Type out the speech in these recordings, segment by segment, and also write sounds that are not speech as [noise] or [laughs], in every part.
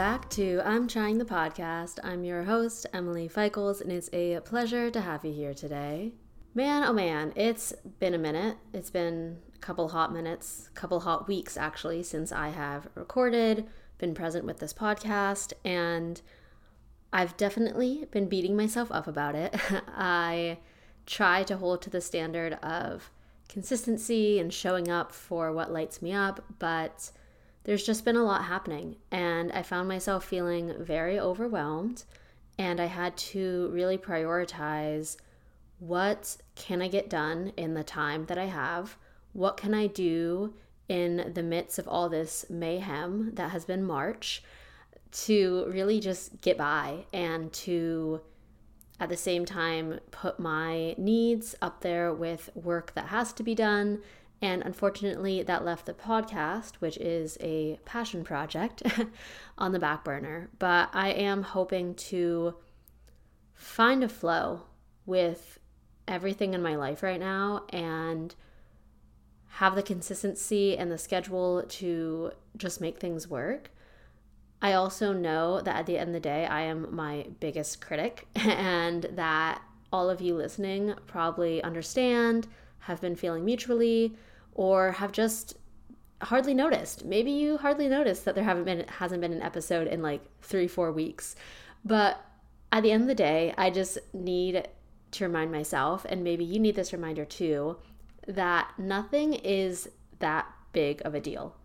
back to I'm Trying the Podcast. I'm your host, Emily Feikls, and it's a pleasure to have you here today. Man, oh man, it's been a minute. It's been a couple hot minutes, couple hot weeks actually, since I have recorded, been present with this podcast, and I've definitely been beating myself up about it. [laughs] I try to hold to the standard of consistency and showing up for what lights me up, but there's just been a lot happening. And I found myself feeling very overwhelmed. And I had to really prioritize what can I get done in the time that I have? What can I do in the midst of all this mayhem that has been March to really just get by and to at the same time put my needs up there with work that has to be done and unfortunately, that left the podcast, which is a passion project, [laughs] on the back burner. But I am hoping to find a flow with everything in my life right now and have the consistency and the schedule to just make things work. I also know that at the end of the day, I am my biggest critic, [laughs] and that all of you listening probably understand, have been feeling mutually or have just hardly noticed. Maybe you hardly noticed that there haven't been hasn't been an episode in like 3 4 weeks. But at the end of the day, I just need to remind myself and maybe you need this reminder too that nothing is that big of a deal.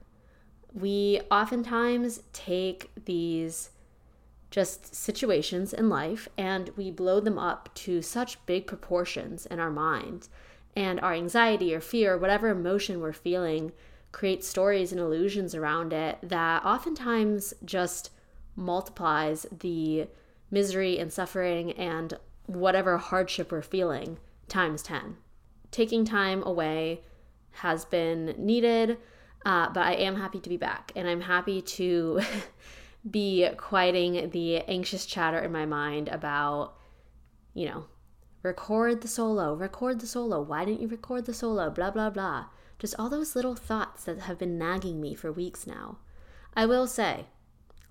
We oftentimes take these just situations in life and we blow them up to such big proportions in our mind and our anxiety or fear, whatever emotion we're feeling, creates stories and illusions around it that oftentimes just multiplies the misery and suffering and whatever hardship we're feeling times 10. Taking time away has been needed, uh, but I am happy to be back and I'm happy to [laughs] be quieting the anxious chatter in my mind about, you know, record the solo, record the solo. Why didn't you record the solo? Blah, blah, blah. Just all those little thoughts that have been nagging me for weeks now. I will say,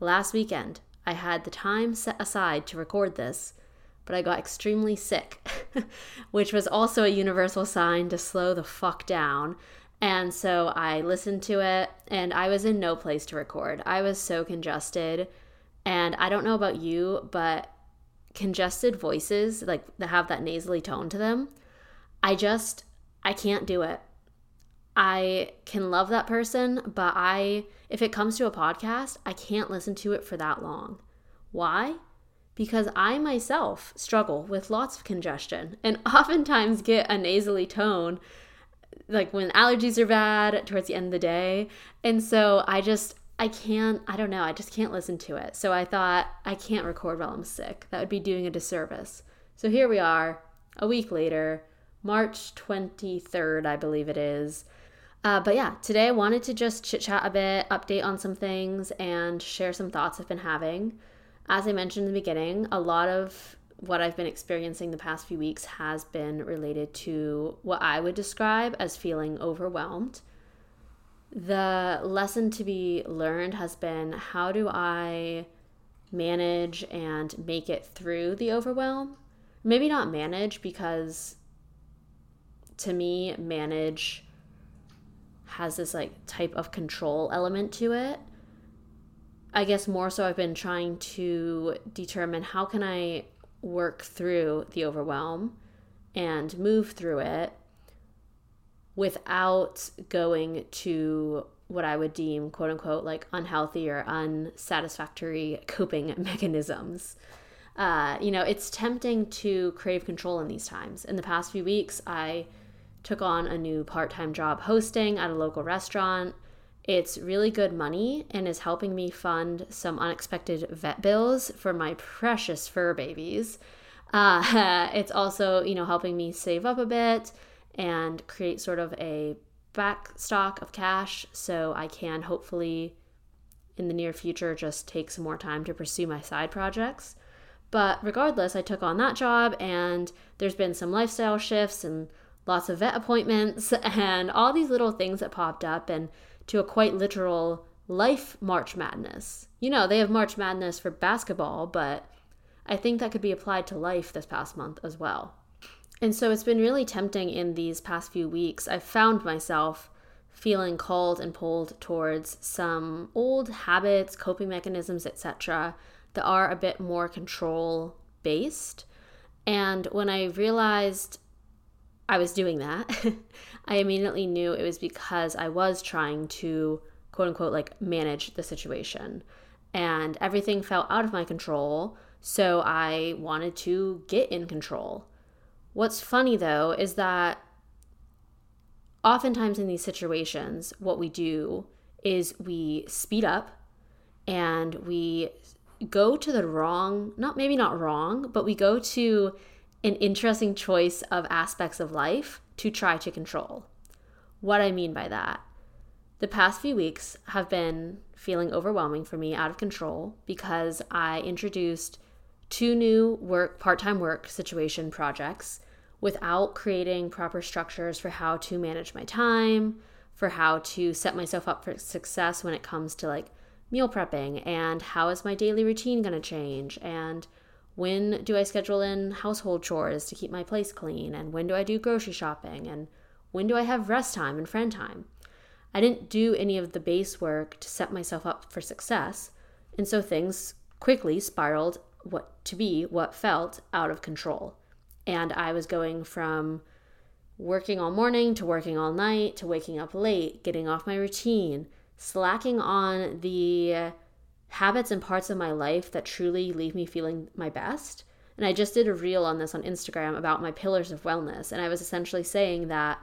last weekend, I had the time set aside to record this, but I got extremely sick, [laughs] which was also a universal sign to slow the fuck down. And so I listened to it and I was in no place to record. I was so congested. And I don't know about you, but congested voices, like that have that nasally tone to them, I just, I can't do it. I can love that person, but I, if it comes to a podcast, I can't listen to it for that long. Why? Because I myself struggle with lots of congestion and [laughs] oftentimes get a nasally tone like when allergies are bad towards the end of the day. And so I just, I can't, I don't know, I just can't listen to it. So I thought, I can't record while I'm sick. That would be doing a disservice. So here we are, a week later, March 23rd, I believe it is. Uh, but yeah, today I wanted to just chit chat a bit, update on some things, and share some thoughts I've been having. As I mentioned in the beginning, a lot of what I've been experiencing the past few weeks has been related to what I would describe as feeling overwhelmed the lesson to be learned has been how do I manage and make it through the overwhelm? Maybe not manage because to me, manage has this like type of control element to it. I guess more so I've been trying to determine how can I work through the overwhelm and move through it without going to what I would deem quote unquote like unhealthy or unsatisfactory coping [laughs] mechanisms. Uh, you know, it's tempting to crave control in these times. In the past few weeks, I took on a new part time job hosting at a local restaurant. It's really good money and is helping me fund some unexpected vet bills for my precious fur babies. Uh, [laughs] it's also, you know, helping me save up a bit and create sort of a back stock of cash so I can hopefully in the near future just take some more time to pursue my side projects. But regardless, I took on that job and there's been some lifestyle shifts and lots of vet appointments [laughs] and all these little things that popped up and to a quite literal life March Madness. You know, they have March Madness for basketball, but I think that could be applied to life this past month as well. And so it's been really tempting in these past few weeks. I've found myself feeling called and pulled towards some old habits, coping mechanisms, etc., that are a bit more control based. And when I realized I was doing that, [laughs] I immediately knew it was because I was trying to quote unquote like manage the situation. And everything felt out of my control. So I wanted to get in control. What's funny though is that oftentimes in these situations, what we do is we speed up and we go to the wrong, not maybe not wrong, but we go to an interesting choice of aspects of life to try to control. What I mean by that, the past few weeks have been feeling overwhelming for me, out of control, because I introduced two new work, part time work situation projects without creating proper structures for how to manage my time, for how to set myself up for success when it comes to like meal prepping and how is my daily routine going to change and when do I schedule in household chores to keep my place clean and when do I do grocery shopping and when do I have rest time and friend time. I didn't do any of the base work to set myself up for success, and so things quickly spiraled what to be what felt out of control. And I was going from working all morning to working all night to waking up late, getting off my routine, slacking on the habits and parts of my life that truly leave me feeling my best. And I just did a reel on this on Instagram about my pillars of wellness. And I was essentially saying that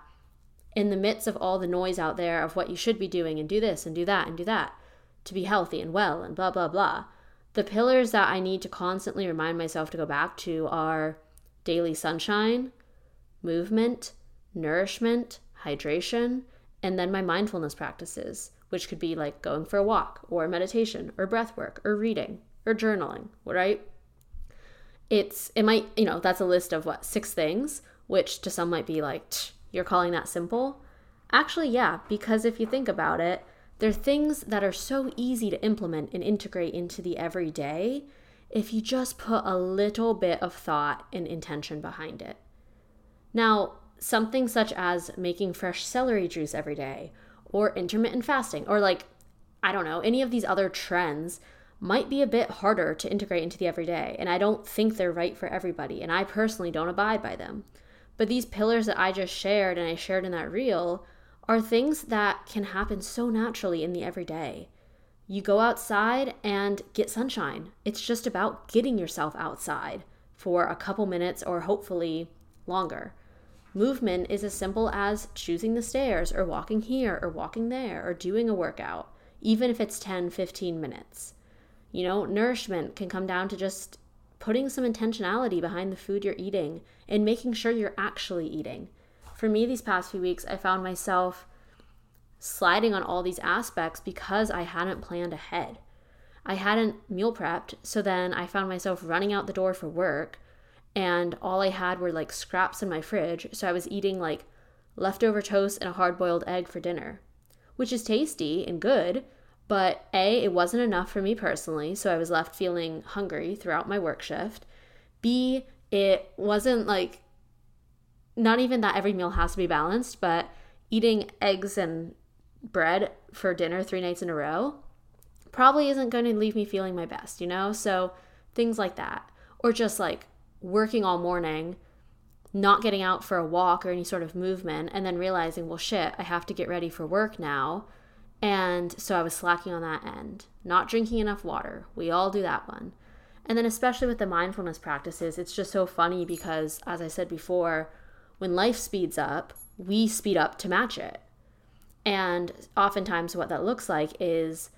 in the midst of all the noise out there of what you should be doing and do this and do that and do that to be healthy and well and blah, blah, blah, the pillars that I need to constantly remind myself to go back to are daily sunshine, movement, nourishment, hydration, and then my mindfulness practices, which could be like going for a walk or meditation or breath work or reading or journaling, right? It's, it might, you know, that's a list of what, six things, which to some might be like, you're calling that simple? Actually, yeah, because if you think about it, they're things that are so easy to implement and integrate into the everyday if you just put a little bit of thought and intention behind it. Now, something such as making fresh celery juice every day, or intermittent fasting, or like, I don't know, any of these other trends might be a bit harder to integrate into the everyday. And I don't think they're right for everybody. And I personally don't abide by them. But these pillars that I just shared and I shared in that reel are things that can happen so naturally in the everyday. You go outside and get sunshine. It's just about getting yourself outside for a couple minutes or hopefully longer. Movement is as simple as choosing the stairs or walking here or walking there or doing a workout, even if it's 10, 15 minutes. You know, nourishment can come down to just putting some intentionality behind the food you're eating and making sure you're actually eating. For me, these past few weeks, I found myself sliding on all these aspects because I hadn't planned ahead. I hadn't meal prepped, so then I found myself running out the door for work and all I had were like scraps in my fridge, so I was eating like leftover toast and a hard boiled egg for dinner, which is tasty and good, but A, it wasn't enough for me personally, so I was left feeling hungry throughout my work shift. B, it wasn't like not even that every meal has to be balanced, but eating eggs and bread for dinner three nights in a row probably isn't going to leave me feeling my best, you know? So things like that. Or just like working all morning, not getting out for a walk or any sort of movement, and then realizing, well, shit, I have to get ready for work now. And so I was slacking on that end, not drinking enough water. We all do that one. And then, especially with the mindfulness practices, it's just so funny because, as I said before, when life speeds up, we speed up to match it. And oftentimes, what that looks like is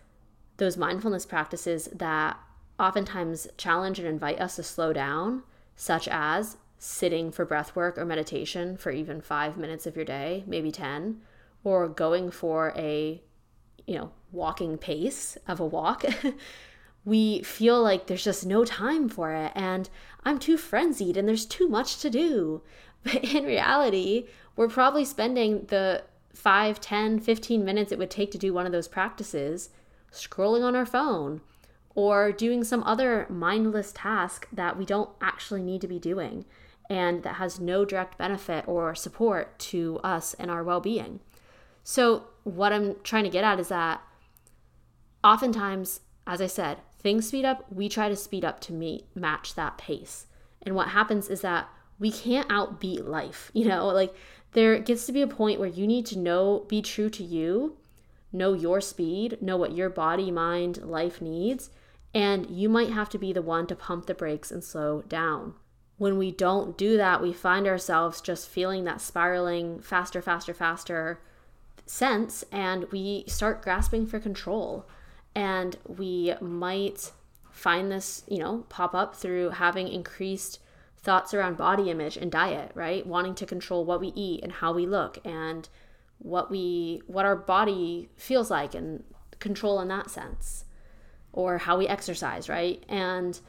those mindfulness practices that oftentimes challenge and invite us to slow down, such as sitting for breath work or meditation for even five minutes of your day, maybe 10, or going for a, you know, walking pace of a walk. [laughs] we feel like there's just no time for it and I'm too frenzied and there's too much to do. [laughs] But in reality, we're probably spending the 5, 10, 15 minutes it would take to do one of those practices scrolling on our phone or doing some other mindless task that we don't actually need to be doing and that has no direct benefit or support to us and our well being. So, what I'm trying to get at is that oftentimes, as I said, things speed up, we try to speed up to meet match that pace. And what happens is that we can't outbeat life, [laughs] you know, like there gets to be a point where you need to know, be true to you, know your speed, know what your body, mind, life needs, and you might have to be the one to pump the brakes and slow down. When we don't do that, we find ourselves just feeling that spiraling faster, faster, faster sense, and we start grasping for control. And we might find this, you know, pop up through having increased thoughts around body image and diet, right? Wanting to control what we eat and how we look and what we what our body feels like and control in that sense or how we exercise, right? And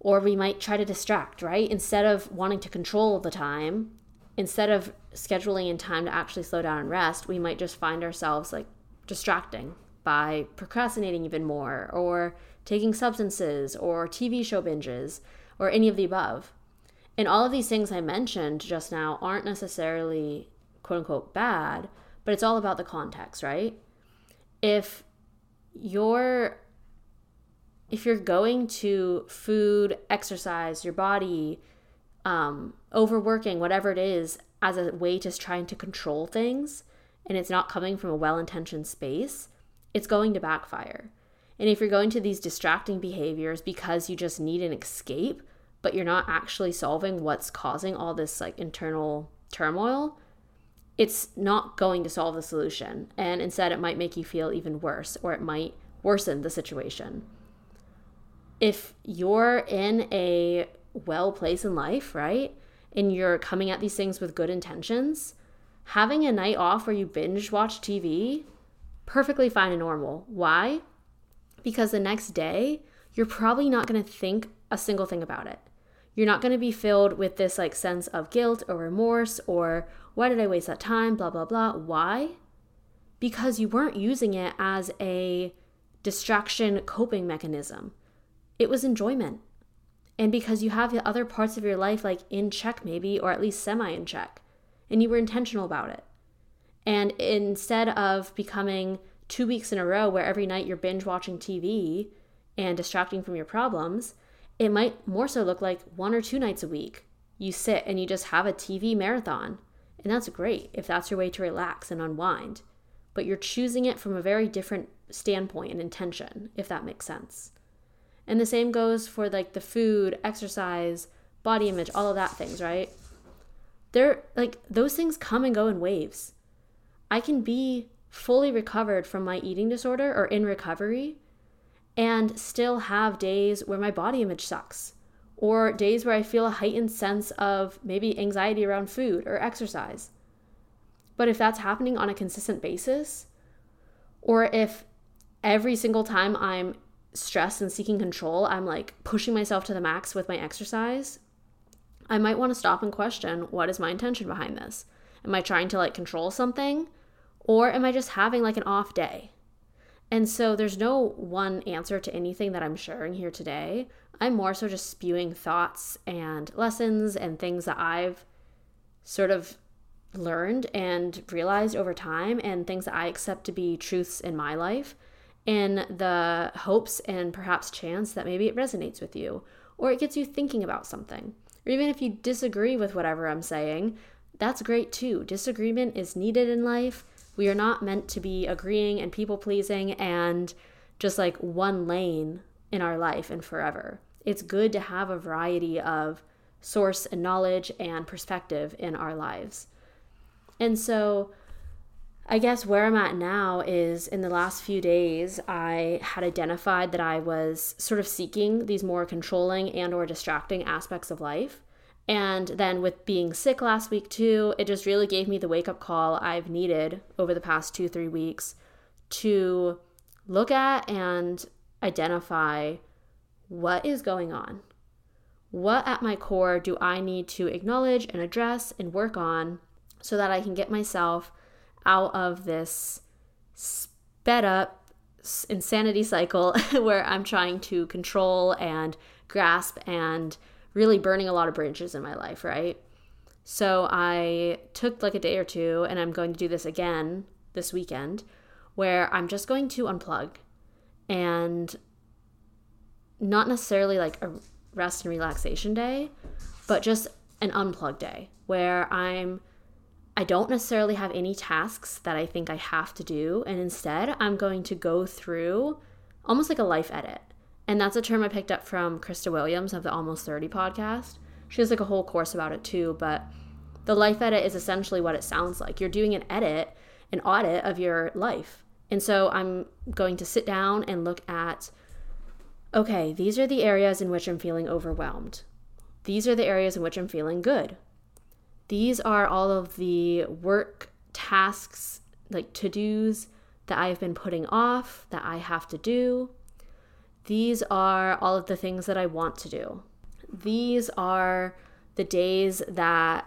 or we might try to distract, right? Instead of wanting to control the time, instead of scheduling in time to actually slow down and rest, we might just find ourselves like distracting by procrastinating even more or taking substances or TV show binges or any of the above. And all of these things I mentioned just now aren't necessarily quote unquote bad, but it's all about the context, right? If you're if you're going to food, exercise, your body, um, overworking, whatever it is, as a way to trying to control things, and it's not coming from a well intentioned space, it's going to backfire. And if you're going to these distracting behaviors because you just need an escape, but you're not actually solving what's causing all this like internal turmoil, it's not going to solve the solution. And instead, it might make you feel even worse or it might worsen the situation. If you're in a well place in life, right? And you're coming at these things with good intentions, having a night off where you binge watch TV, perfectly fine and normal. Why? Because the next day, you're probably not going to think a single thing about it. You're not going to be filled with this like sense of guilt or remorse or why did I waste that time, blah, blah, blah. Why? Because you weren't using it as a distraction coping mechanism. It was enjoyment. And because you have the other parts of your life like in check, maybe, or at least semi in check, and you were intentional about it. And instead of becoming two weeks in a row where every night you're binge watching TV and distracting from your problems, it might more so look like one or two nights a week. You sit and you just have a TV marathon. And that's great if that's your way to relax and unwind. But you're choosing it from a very different standpoint and intention, if that makes sense. And the same goes for like the food, exercise, body image, all of that things, right? They're like those things come and go in waves. I can be fully recovered from my eating disorder or in recovery and still have days where my body image sucks or days where I feel a heightened sense of maybe anxiety around food or exercise. But if that's happening on a consistent basis, or if every single time I'm stressed and seeking control, I'm like pushing myself to the max with my exercise, I might want to stop and question what is my intention behind this? Am I trying to like control something? Or am I just having like an off day? And so there's no one answer to anything that I'm sharing here today. I'm more so just spewing thoughts and lessons and things that I've sort of learned and realized over time and things that I accept to be truths in my life in the hopes and perhaps chance that maybe it resonates with you or it gets you thinking about something. Or even if you disagree with whatever I'm saying, that's great too. Disagreement is needed in life we are not meant to be agreeing and people pleasing and just like one lane in our life and forever. It's good to have a variety of source and knowledge and perspective in our lives. And so, I guess where I'm at now is in the last few days I had identified that I was sort of seeking these more controlling and or distracting aspects of life and then with being sick last week too, it just really gave me the wake up call I've needed over the past two, three weeks to look at and identify what is going on. What at my core do I need to acknowledge and address and work on so that I can get myself out of this sped up, insanity cycle [laughs] where I'm trying to control and grasp and really burning a lot of bridges in my life, right? So I took like a day or two and I'm going to do this again this weekend where I'm just going to unplug and not necessarily like a rest and relaxation day, but just an unplug day where I'm I don't necessarily have any tasks that I think I have to do and instead I'm going to go through almost like a life edit. And that's a term I picked up from Krista Williams of the Almost 30 podcast. She has like a whole course about it too, but the life edit is essentially what it sounds like. You're doing an edit, an audit of your life. And so I'm going to sit down and look at okay, these are the areas in which I'm feeling overwhelmed. These are the areas in which I'm feeling good. These are all of the work tasks, like to dos that I've been putting off that I have to do. These are all of the things that I want to do. These are the days that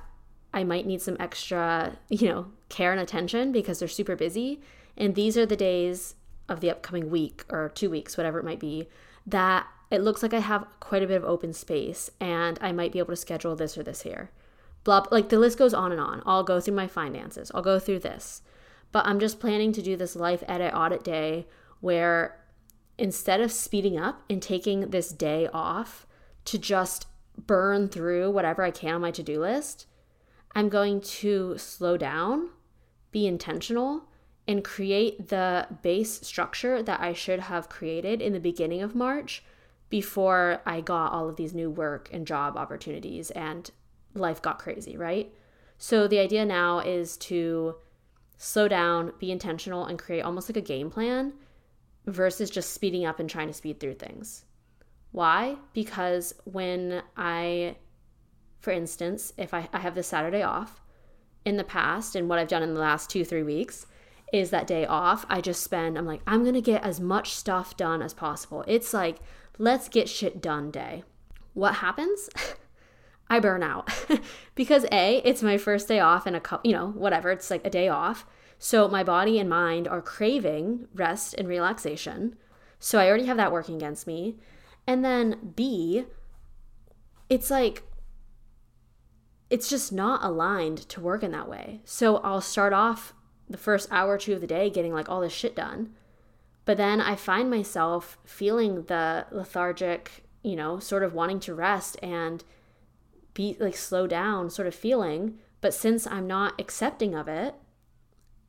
I might need some extra, you know, care and attention because they're super busy. And these are the days of the upcoming week or two weeks, whatever it might be, that it looks like I have quite a bit of open space and I might be able to schedule this or this here. Blah, like the list goes on and on. I'll go through my finances, I'll go through this. But I'm just planning to do this life edit audit day where instead of speeding up and taking this day off to just burn through whatever I can on my to do list, I'm going to slow down, be intentional, and create the base structure that I should have created in the beginning of March before I got all of these new work and job opportunities and life got crazy, right? So the idea now is to slow down, be intentional, and create almost like a game plan versus just speeding up and trying to speed through things. Why? Because when I, for instance, if I, I have this Saturday off in the past, and what I've done in the last two, three weeks is that day off, I just spend, I'm like, I'm gonna get as much stuff done as possible. It's like, let's get shit done day. What happens? [laughs] I burn out [laughs] because A, it's my first day off and a couple, you know, whatever, it's like a day off. So my body and mind are craving rest and relaxation. So I already have that working against me. And then B, it's like, it's just not aligned to work in that way. So I'll start off the first hour or two of the day getting like all this shit done. But then I find myself feeling the lethargic, you know, sort of wanting to rest and be like slow down sort of feeling. But since I'm not accepting of it,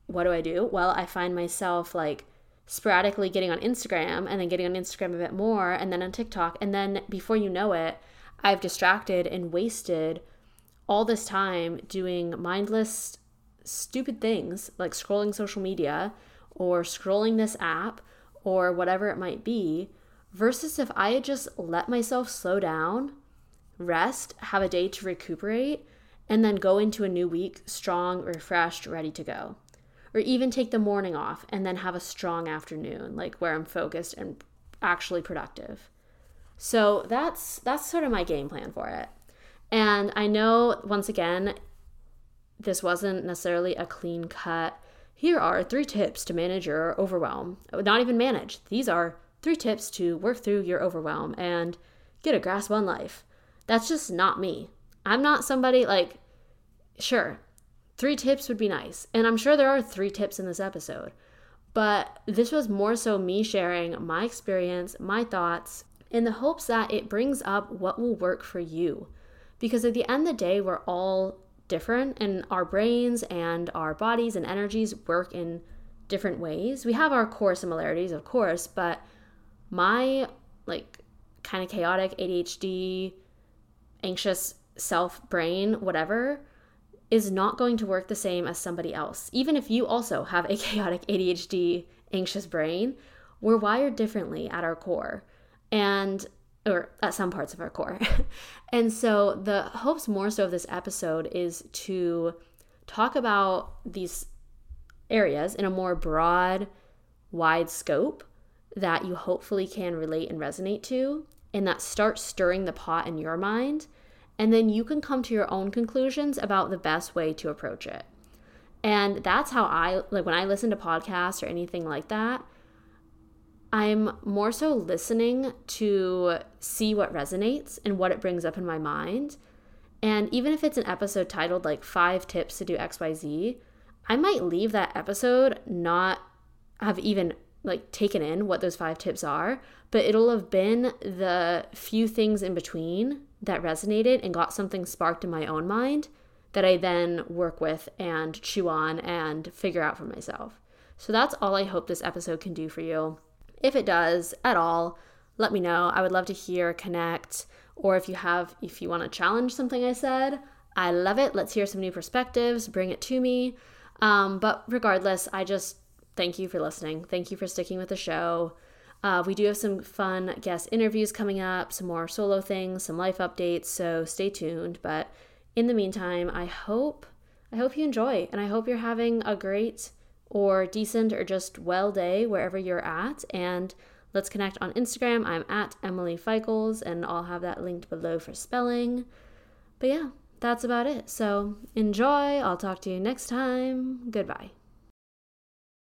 what do I do? Well, I find myself like sporadically getting on Instagram and then getting on Instagram a bit more and then on TikTok. And then before you know it, I've distracted and wasted all this time doing mindless, stupid things like scrolling social media or scrolling this app or whatever it might be, versus if I had just let myself slow down, rest, have a day to recuperate, and then go into a new week strong, refreshed, ready to go or even take the morning off and then have a strong afternoon like where i'm focused and actually productive. So that's that's sort of my game plan for it. And i know once again this wasn't necessarily a clean cut here are three tips to manage your overwhelm. Not even manage these are three tips to work through your overwhelm and get a grasp on life. That's just not me. I'm not somebody like sure Three tips would be nice. And I'm sure there are three tips in this episode. But this was more so me sharing my experience, my thoughts, in the hopes that it brings up what will work for you. Because at the end of the day, we're all different and our brains and our bodies and energies work in different ways. We have our core similarities, of course, but my like kind of chaotic ADHD, anxious self brain, whatever, is not going to work the same as somebody else. Even if you also have a [laughs] chaotic ADHD, anxious brain, we're wired differently at our core and or at some parts of our core. [laughs] and so the hopes more so of this episode is to talk about these areas in a more broad, wide scope that you hopefully can relate and resonate to and that start stirring the pot in your mind and then you can come to your own conclusions about the best way to approach it. And that's how I like when I listen to podcasts or anything like that. I'm more so listening to see what resonates and what it brings up in my mind. And even if it's an episode titled like five tips to do XYZ, I might leave that episode not have even like taken in what those five tips are, but it'll have been the few things in between that resonated and got something sparked in my own mind that I then work with and chew on and figure out for myself. So that's all I hope this episode can do for you. If it does at all, let me know. I would love to hear, connect, or if you have, if you want to challenge something I said, I love it. Let's hear some new perspectives, bring it to me. Um, but regardless, I just thank you for listening. Thank you for sticking with the show. Uh, we do have some fun guest interviews coming up, some more solo things, some life updates, so stay tuned. But in the meantime, I hope I hope you enjoy and I hope you're having a great or decent or just well day wherever you're at and let's connect on Instagram. I'm at Emily Feikls and I'll have that linked below for spelling. But yeah, that's about it. So enjoy. I'll talk to you next time. Goodbye.